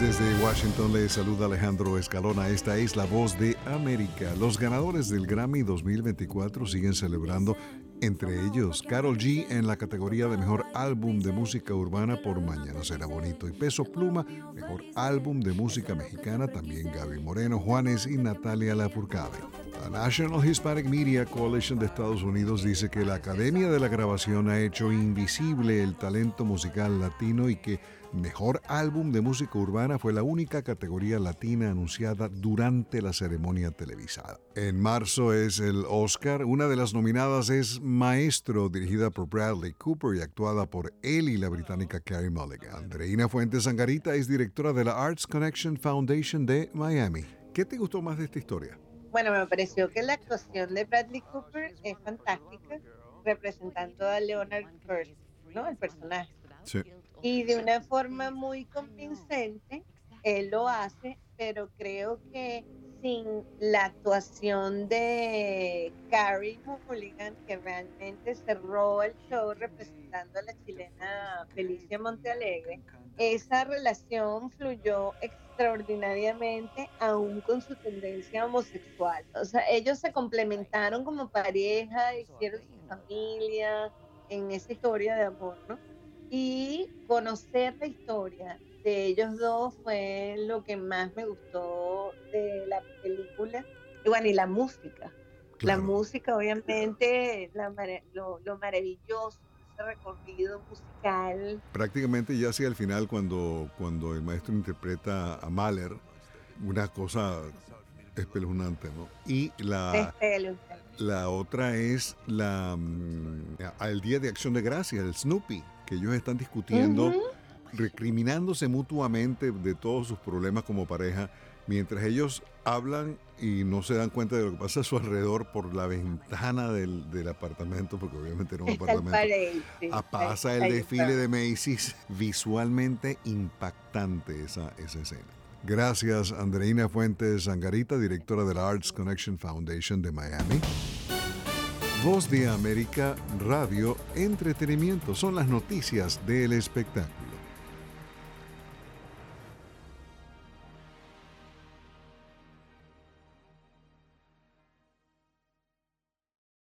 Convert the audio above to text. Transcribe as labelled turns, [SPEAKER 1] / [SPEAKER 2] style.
[SPEAKER 1] Desde Washington le saluda Alejandro Escalona. Esta es la voz de América. Los ganadores del Grammy 2024 siguen celebrando, entre ellos Carol G en la categoría de Mejor Álbum de Música Urbana por Mañana Será Bonito y Peso Pluma, Mejor Álbum de Música Mexicana, también Gaby Moreno, Juanes y Natalia Lafourcade. La National Hispanic Media Coalition de Estados Unidos dice que la Academia de la Grabación ha hecho invisible el talento musical latino y que Mejor álbum de música urbana fue la única categoría latina anunciada durante la ceremonia televisada. En marzo es el Oscar. Una de las nominadas es Maestro, dirigida por Bradley Cooper y actuada por él y la británica Carey Mulligan. Andreina Fuentes Zangarita es directora de la Arts Connection Foundation de Miami. ¿Qué te gustó más de esta historia?
[SPEAKER 2] Bueno, me pareció que la actuación de Bradley Cooper es fantástica, representando a Leonard First, ¿no? El personaje.
[SPEAKER 1] Sí
[SPEAKER 2] y de una forma muy convincente, él lo hace, pero creo que sin la actuación de Carrie Mulligan, que realmente cerró el show representando a la chilena Felicia Montealegre, esa relación fluyó extraordinariamente, aún con su tendencia homosexual. O sea, ellos se complementaron como pareja, hicieron su familia en esa historia de amor, ¿no? Y conocer la historia de ellos dos fue lo que más me gustó de la película. Y bueno, y la música. La música, obviamente, lo, lo maravilloso ese recorrido musical.
[SPEAKER 1] Prácticamente ya hacia el final, cuando, cuando el maestro interpreta a Mahler, una cosa espeluznante, ¿no? Y la, la otra es la, mm, el Día de Acción de Gracias, el Snoopy que ellos están discutiendo, recriminándose mutuamente de todos sus problemas como pareja, mientras ellos hablan y no se dan cuenta de lo que pasa a su alrededor por la ventana del, apartamento, porque obviamente era un apartamento. Ah, pasa el desfile de Macy's, visualmente impactante esa, esa escena. Gracias, Andreina Fuentes Zangarita, directora de la Arts Connection Foundation de Miami. Voz de América, radio, entretenimiento, son las noticias del espectáculo.